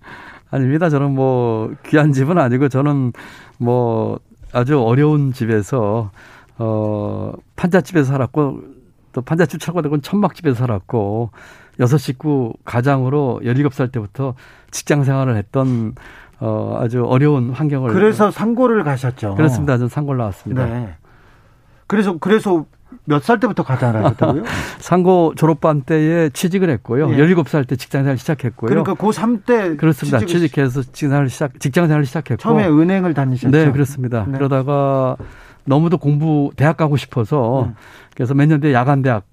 아닙니다. 저는 뭐 귀한 집은 아니고 저는 뭐 아주 어려운 집에서 어 판잣집에서 살았고 또 판잣집 철거되고 천막집에서 살았고 여섯 식구 가장으로 17살 때부터 직장 생활을 했던 어 아주 어려운 환경을 그래서 상고를 가셨죠. 그렇습니다. 저는 상골 나왔습니다. 네. 그래서 그래서 몇 살 때부터 가장을 하셨다고요? 상고 졸업반 때에 취직을 했고요. 예. 17살 때 직장 생활 시작했고요. 그러니까 고3 때 그렇습니다. 취직해서 직장 생활 시작 직장 생활을 시작했고 처음에 은행을 다니셨죠? 네, 그렇습니다. 네. 그러다가 너무도 공부 대학 가고 싶어서 네. 그래서 몇 년 뒤에 야간 대학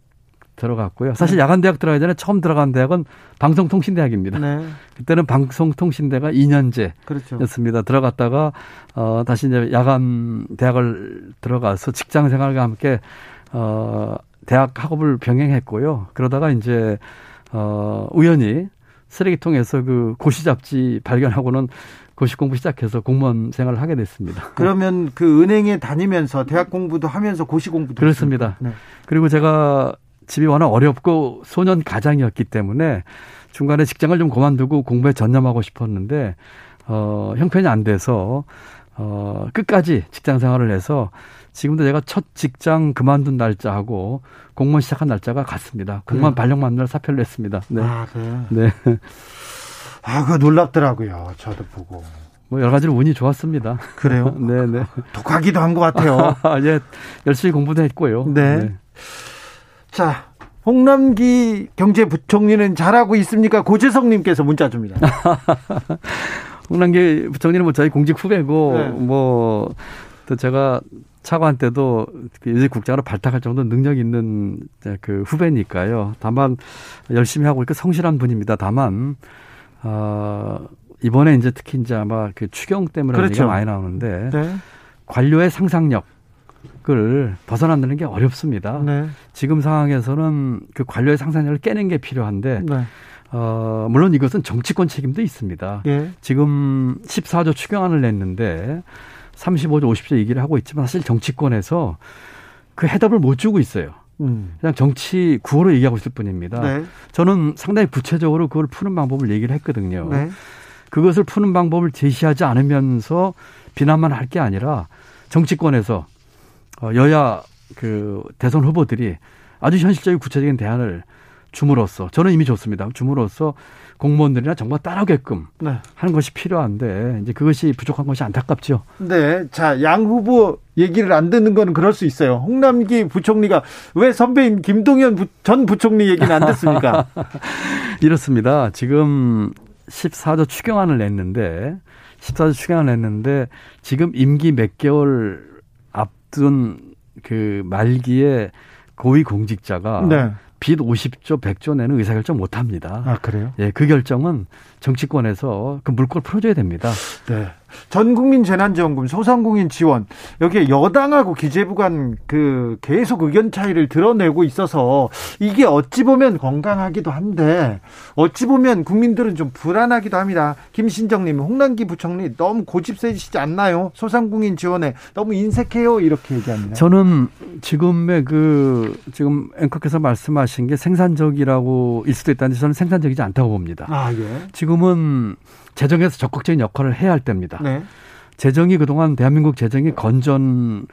들어갔고요. 사실 네. 야간 대학 들어가기 전에 처음 들어간 대학은 방송통신대학입니다. 네. 그때는 방송통신대가 2년제였습니다. 그렇죠. 들어갔다가 어 다시 이제 야간 대학을 들어가서 직장 생활과 함께 어 대학 학업을 병행했고요. 그러다가 이제 어 우연히 쓰레기통에서 그 고시 잡지 발견하고는 고시 공부 시작해서 공무원 생활을 하게 됐습니다. 그러면 그 은행에 다니면서 대학 공부도 하면서 고시 공부도 그렇습니다. 네. 그리고 제가 집이 워낙 어렵고 소년 가장이었기 때문에 중간에 직장을 좀 그만두고 공부에 전념하고 싶었는데 어 형편이 안 돼서 어 끝까지 직장 생활을 해서 지금도 제가 첫 직장 그만둔 날짜하고 공무원 시작한 날짜가 같습니다. 공무원 발령 만 날 사표를 냈습니다. 네. 아, 네. 네. 아, 그거 놀랍더라고요. 저도 보고. 뭐 여러 가지로 운이 좋았습니다. 그래요? 네 네. 독하기도 한 것 같아요. 예, 열심히 공부도 했고요. 네. 네. 자, 홍남기 경제부총리는 잘하고 있습니까? 고재성님께서 문자 줍니다. 홍남기 부총리는 뭐 저희 공직 후배고 네. 뭐 또 제가 차관 때도 이제 국장으로 발탁할 정도 능력 있는 그 후배니까요. 다만 열심히 하고 있고 성실한 분입니다. 다만 어, 이번에 이제 특히 이제 아마 그 추경 때문에 그렇죠. 얘기가 많이 나오는데 네. 관료의 상상력 을 벗어난다는 게 어렵습니다. 네. 지금 상황에서는 그 관료의 상상력을 깨는 게 필요한데 네. 어, 물론 이것은 정치권 책임도 있습니다. 예. 지금 14조 추경안을 냈는데 35조, 50조 얘기를 하고 있지만 사실 정치권에서 그 해답을 못 주고 있어요. 음. 그냥 정치 구호로 얘기하고 있을 뿐입니다. 네. 저는 상당히 구체적으로 그걸 푸는 방법을 얘기를 했거든요. 네. 그것을 푸는 방법을 제시하지 않으면서 비난만 할 게 아니라 정치권에서 어, 여야 그 대선 후보들이 아주 현실적인 구체적인 대안을 줌으로써 저는 이미 좋습니다. 줌으로써 공무원들이나 정말 따르게끔 네. 하는 것이 필요한데 이제 그것이 부족한 것이 안타깝죠. 네, 자양 후보 얘기를 안 듣는 거는 그럴 수 있어요. 홍남기 부총리가 왜 선배인 김동연 부, 전 부총리 얘기는 안 듣습니까? 이렇습니다. 지금 14조 추경안을 냈는데 14조 추경안을 냈는데 지금 임기 몇 개월 앞둔 그 말기에 고위 공직자가 네. 빚 50조, 100조 내는 의사결정 못 합니다. 아, 그래요? 예, 그 결정은 정치권에서 그 물꼬를 풀어줘야 됩니다. 네. 전 국민 재난지원금, 소상공인 지원 여기에 여당하고 기재부 간 그 계속 의견 차이를 드러내고 있어서 이게 어찌 보면 건강하기도 한데 어찌 보면 국민들은 좀 불안하기도 합니다. 김신정님, 홍남기 부총리 너무 고집 세지시지 않나요? 소상공인 지원에 너무 인색해요 이렇게 얘기합니다. 저는 지금의 그 지금 앵커께서 말씀하신 게 생산적이라고 일 수도 있다는데 저는 생산적이지 않다고 봅니다. 아 예. 지금 은 재정에서 적극적인 역할을 해야 할 때입니다. 네. 재정이 그동안 대한민국 재정이 건전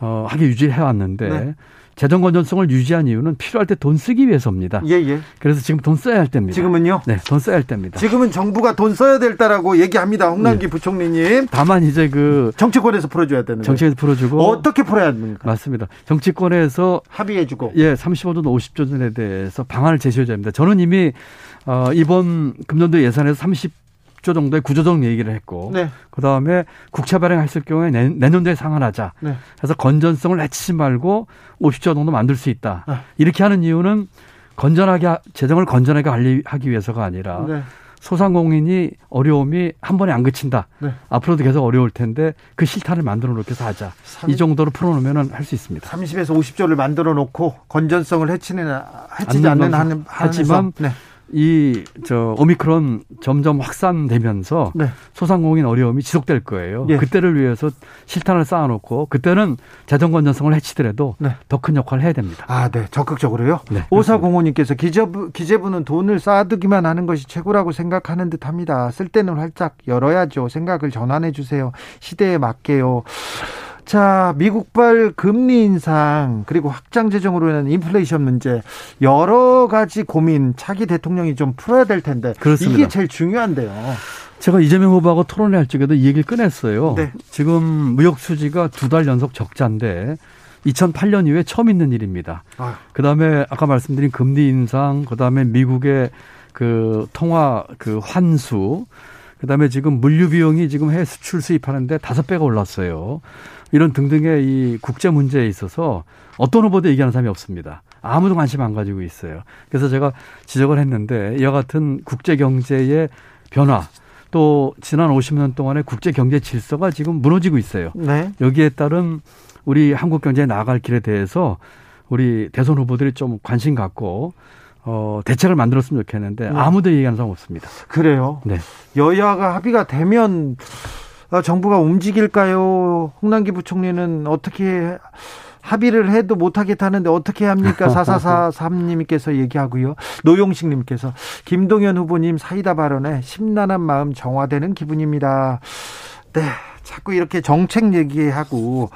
어, 하게 유지해 왔는데 네. 재정 건전성을 유지한 이유는 필요할 때 돈 쓰기 위해서입니다. 예, 예. 그래서 지금 돈 써야 할 때입니다. 지금은요? 네, 돈 써야 할 때입니다. 지금은 정부가 돈 써야 될 때라고 얘기합니다. 홍남기 네. 부총리님. 다만 이제 그 정치권에서 풀어줘야 되는 정치에서 풀어주고 어떻게 풀어야 합니까? 맞습니다. 정치권에서 합의해주고 예, 35조, 50조 전에 대해서 방안을 제시해줘야 합니다. 저는 이미 어, 이번 금년도 예산에서 30 10조 정도의 구조적 얘기를 했고 네. 그다음에 국채 발행했을 경우에 내, 년도에 상환하자. 네. 그래서 건전성을 해치지 말고 50조 정도 만들 수 있다. 네. 이렇게 하는 이유는 건전하게 재정을 건전하게 관리하기 위해서가 아니라 네. 소상공인이 어려움이 한 번에 안 그친다. 네. 앞으로도 계속 어려울 텐데 그 실탄을 만들어 놓게 해서 하자. 30, 이 정도로 풀어놓으면 할 수 있습니다. 30에서 50조를 만들어 놓고 건전성을 해치는 해치지 않는 하지만 네. 이 저 오미크론 점점 확산되면서 네. 소상공인 어려움이 지속될 거예요. 예. 그때를 위해서 실탄을 쌓아놓고 그때는 재정 건전성을 해치더라도 네. 더큰 역할을 해야 됩니다. 아, 네, 적극적으로요. 네, 오사공호님께서 기재부 기재부는 돈을 쌓아두기만 하는 것이 최고라고 생각하는 듯합니다. 쓸 때는 활짝 열어야죠. 생각을 전환해 주세요. 시대에 맞게요. 자, 미국발 금리 인상 그리고 확장 재정으로 인한 인플레이션 문제 여러 가지 고민 차기 대통령이 좀 풀어야 될 텐데 그렇습니다. 이게 제일 중요한데요. 제가 이재명 후보하고 토론회 할 적에도 이 얘기를 꺼냈어요. 네. 지금 무역 수지가 두 달 연속 적자인데 2008년 이후에 처음 있는 일입니다. 아. 그다음에 아까 말씀드린 금리 인상, 그다음에 미국의 그 통화 그 환수, 그다음에 지금 물류 비용이 지금 해외 수출 수입하는데 다섯 배가 올랐어요. 이런 등등의 이 국제 문제에 있어서 어떤 후보도 얘기하는 사람이 없습니다. 아무도 관심 안 가지고 있어요. 그래서 제가 지적을 했는데 이와 같은 국제 경제의 변화 또 지난 50년 동안의 국제 경제 질서가 지금 무너지고 있어요. 네. 여기에 따른 우리 한국 경제에 나아갈 길에 대해서 우리 대선 후보들이 좀 관심 갖고 어, 대책을 만들었으면 좋겠는데 네. 아무도 얘기하는 사람 없습니다. 그래요? 네. 여야가 합의가 되면 어, 정부가 움직일까요? 홍남기 부총리는 어떻게 합의를 해도 못하겠다는데 어떻게 합니까? 4443님께서 얘기하고요. 노용식님께서 김동연 후보님 사이다 발언에 심란한 마음 정화되는 기분입니다. 네. 자꾸 이렇게 정책 얘기하고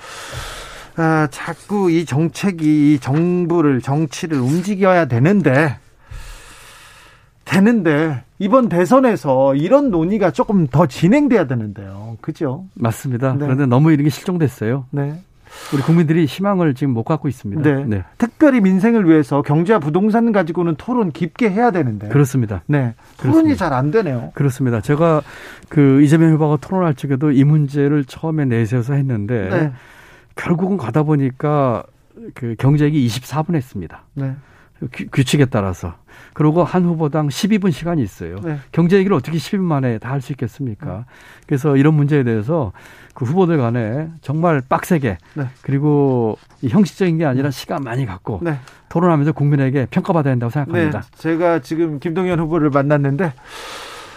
아, 자꾸 이 정책이 정부를 정치를 움직여야 되는데 되는데 이번 대선에서 이런 논의가 조금 더 진행돼야 되는데요. 그죠? 맞습니다. 네. 그런데 너무 이런 게 실종됐어요. 네. 우리 국민들이 희망을 지금 못 갖고 있습니다. 네. 특별히 민생을 위해서 경제와 부동산 가지고는 토론 깊게 해야 되는데. 그렇습니다. 네. 토론이 잘 안 되네요. 그렇습니다. 제가 그 이재명 후보가 토론할 적에도 이 문제를 처음에 내세워서 했는데 네. 결국은 가다 보니까 그 경제액이 24분 했습니다. 네. 규- 규칙에 따라서. 그리고 한 후보당 12분 시간이 있어요. 네. 경제 얘기를 어떻게 12분 만에 다 할 수 있겠습니까? 그래서 이런 문제에 대해서 그 후보들 간에 정말 빡세게 네. 그리고 이 형식적인 게 아니라 시간 많이 갖고 네. 토론하면서 국민에게 평가받아야 한다고 네. 생각합니다. 제가 지금 김동연 후보를 만났는데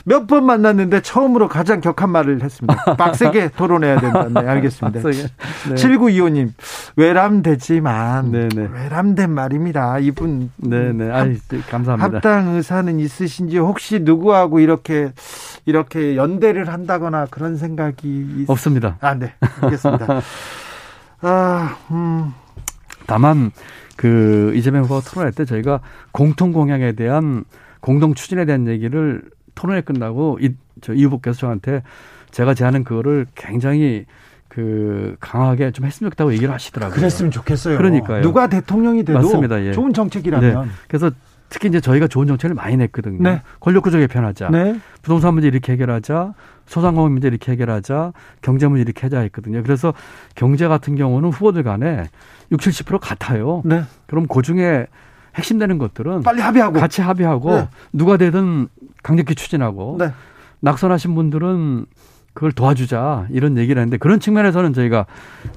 몇 번 만났는데 처음으로 가장 격한 말을 했습니다. 빡세게 토론해야 된다. 네, 알겠습니다. 네. 7925님, 외람되지만, 네네. 외람된 말입니다. 이분. 네네. 아이, 감사합니다. 합당 의사는 있으신지 혹시 누구하고 이렇게, 이렇게 연대를 한다거나 그런 생각이. 있... 없습니다. 아, 네. 알겠습니다. 아, 음. 다만 그 이재명 후보가 토론할 때 저희가 공통 공약에 대한 공동 추진에 대한 얘기를 토론회 끝나고 이, 저, 이 후보께서 저한테 제가 제안한 그거를 굉장히 그 강하게 좀 했으면 좋겠다고 얘기를 하시더라고요. 그랬으면 좋겠어요. 그러니까요. 누가 대통령이 돼도 맞습니다. 예. 좋은 정책이라면. 그래서 특히 이제 저희가 좋은 정책을 많이 냈거든요. 네. 권력 구조 개편하자. 네. 부동산 문제 이렇게 해결하자. 소상공인 문제 이렇게 해결하자. 경제 문제 이렇게 하자 했거든요. 그래서 경제 같은 경우는 후보들 간에 60, 70% 같아요. 네. 그럼 그 중에 핵심되는 것들은 빨리 합의하고. 같이 합의하고 네. 누가 되든 강력히 추진하고 네. 낙선하신 분들은 그걸 도와주자 이런 얘기를 했는데 그런 측면에서는 저희가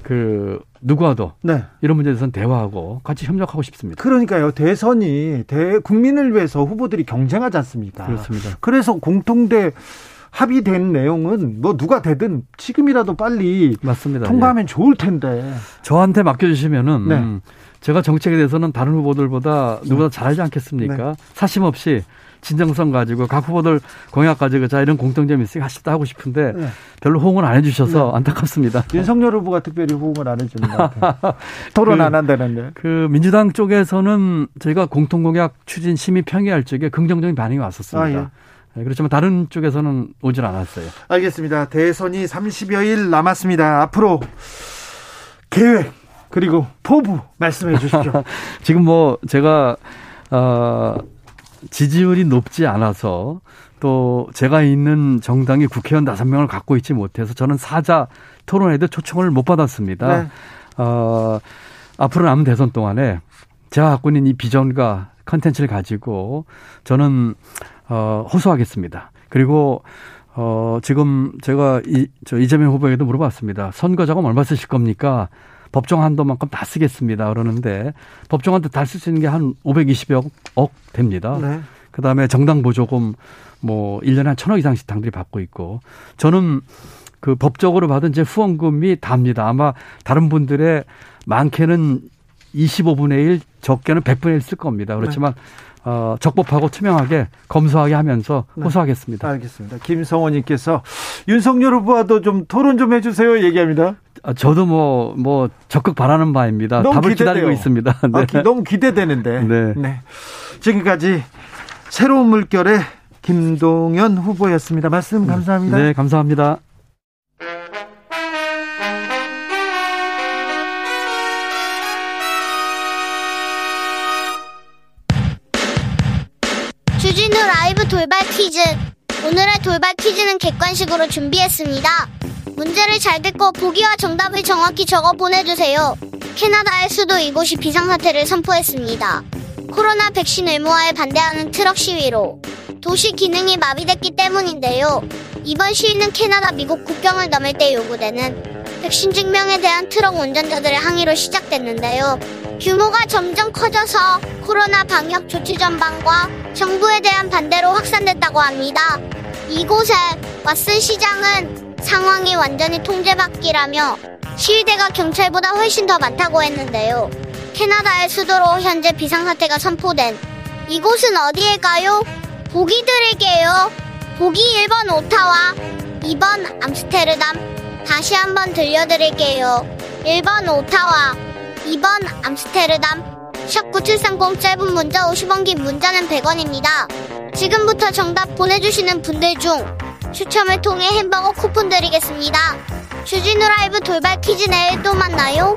그 누구와도 네. 이런 문제에 대해서는 대화하고 같이 협력하고 싶습니다. 그러니까요. 대선이 대 국민을 위해서 후보들이 경쟁하지 않습니까? 그렇습니다. 그래서 공통대 합의된 내용은 뭐 누가 되든 지금이라도 빨리 맞습니다. 통과하면 좋을 텐데. 예. 저한테 맡겨 주시면은 네. 음, 제가 정책에 대해서는 다른 후보들보다 누구보다 잘하지 않겠습니까? 네. 사심 없이 진정성 가지고 각 후보들 공약 가지고 자 이런 공통점이 있으니까 하시다 하고 싶은데 네. 별로 호응을 안 해주셔서 안타깝습니다. 윤석열 후보가 특별히 호응을 안 해주는 것 같아요. 토론 그- 안 한다는데. 그 민주당 쪽에서는 저희가 공통 공약 추진 심의 평의할 적에 긍정적인 반응이 왔었습니다. 아, 네, 그렇지만 다른 쪽에서는 오질 않았어요. 알겠습니다. 대선이 30여일 남았습니다. 앞으로 계획 그리고 포부 말씀해 주십시오. 지금 뭐 제가 어 지지율이 높지 않아서 또 제가 있는 정당이 국회의원 다섯 명을 갖고 있지 못해서 저는 사자 토론회도 초청을 못 받았습니다. 네. 어 앞으로 남은 대선 동안에 제가 갖고 있는 이 비전과 컨텐츠를 가지고 저는 어 호소하겠습니다. 그리고 어 지금 제가 이 저 이재명 후보에게도 물어봤습니다. 선거 자금 얼마 쓰실 겁니까? 법정 한도만큼 다 쓰겠습니다. 그러는데 법정 한도 다 쓸 수 있는 게 한 520억 억 됩니다. 네. 그다음에 정당 보조금 뭐 1년에 한 천억 이상씩 당들이 받고 있고 저는 그 법적으로 받은 제 후원금이 답니다. 아마 다른 분들의 많게는 25분의 1, 적게는 100분의 1 쓸 겁니다. 그렇지만 어, 적법하고 투명하게 검소하게 하면서 네. 호소하겠습니다. 알겠습니다. 김성원님께서 윤석열 후보와도 좀 토론 좀 해주세요. 얘기합니다. 아, 저도 뭐, 뭐, 적극 바라는 바입니다. 답을 기대돼요. 기다리고 있습니다. 아, 네. 기- 너무 기대되는데. 네. 지금까지 새로운 물결의 김동연 후보였습니다. 말씀 감사합니다. 네, 감사합니다. 돌발 퀴즈. 오늘의 돌발 퀴즈는 객관식으로 준비했습니다. 문제를 잘 듣고 보기와 정답을 정확히 적어 보내주세요. 캐나다의 수도 이곳이 비상사태를 선포했습니다. 코로나 백신 의무화에 반대하는 트럭 시위로 도시 기능이 마비됐기 때문인데요. 이번 시위는 캐나다 미국 국경을 넘을 때 요구되는 백신 증명에 대한 트럭 운전자들의 항의로 시작됐는데요. 규모가 점점 커져서 코로나 방역 조치 전방과 정부에 대한 반대로 확산됐다고 합니다. 이곳에 왓슨 시장은 상황이 완전히 통제받기라며 시위대가 경찰보다 훨씬 더 많다고 했는데요. 캐나다의 수도로 현재 비상사태가 선포된 이곳은 어디일까요? 보기 드릴게요. 보기 1번 오타와 2번 암스테르담 다시 한번 들려드릴게요. 1번 오타와 2번 암스테르담 샵9730 짧은 문자 50원 긴 문자는 100원입니다. 지금부터 정답 보내주시는 분들 중 추첨을 통해 햄버거 쿠폰 드리겠습니다. 주진우 라이브 돌발 퀴즈 내일 또 만나요.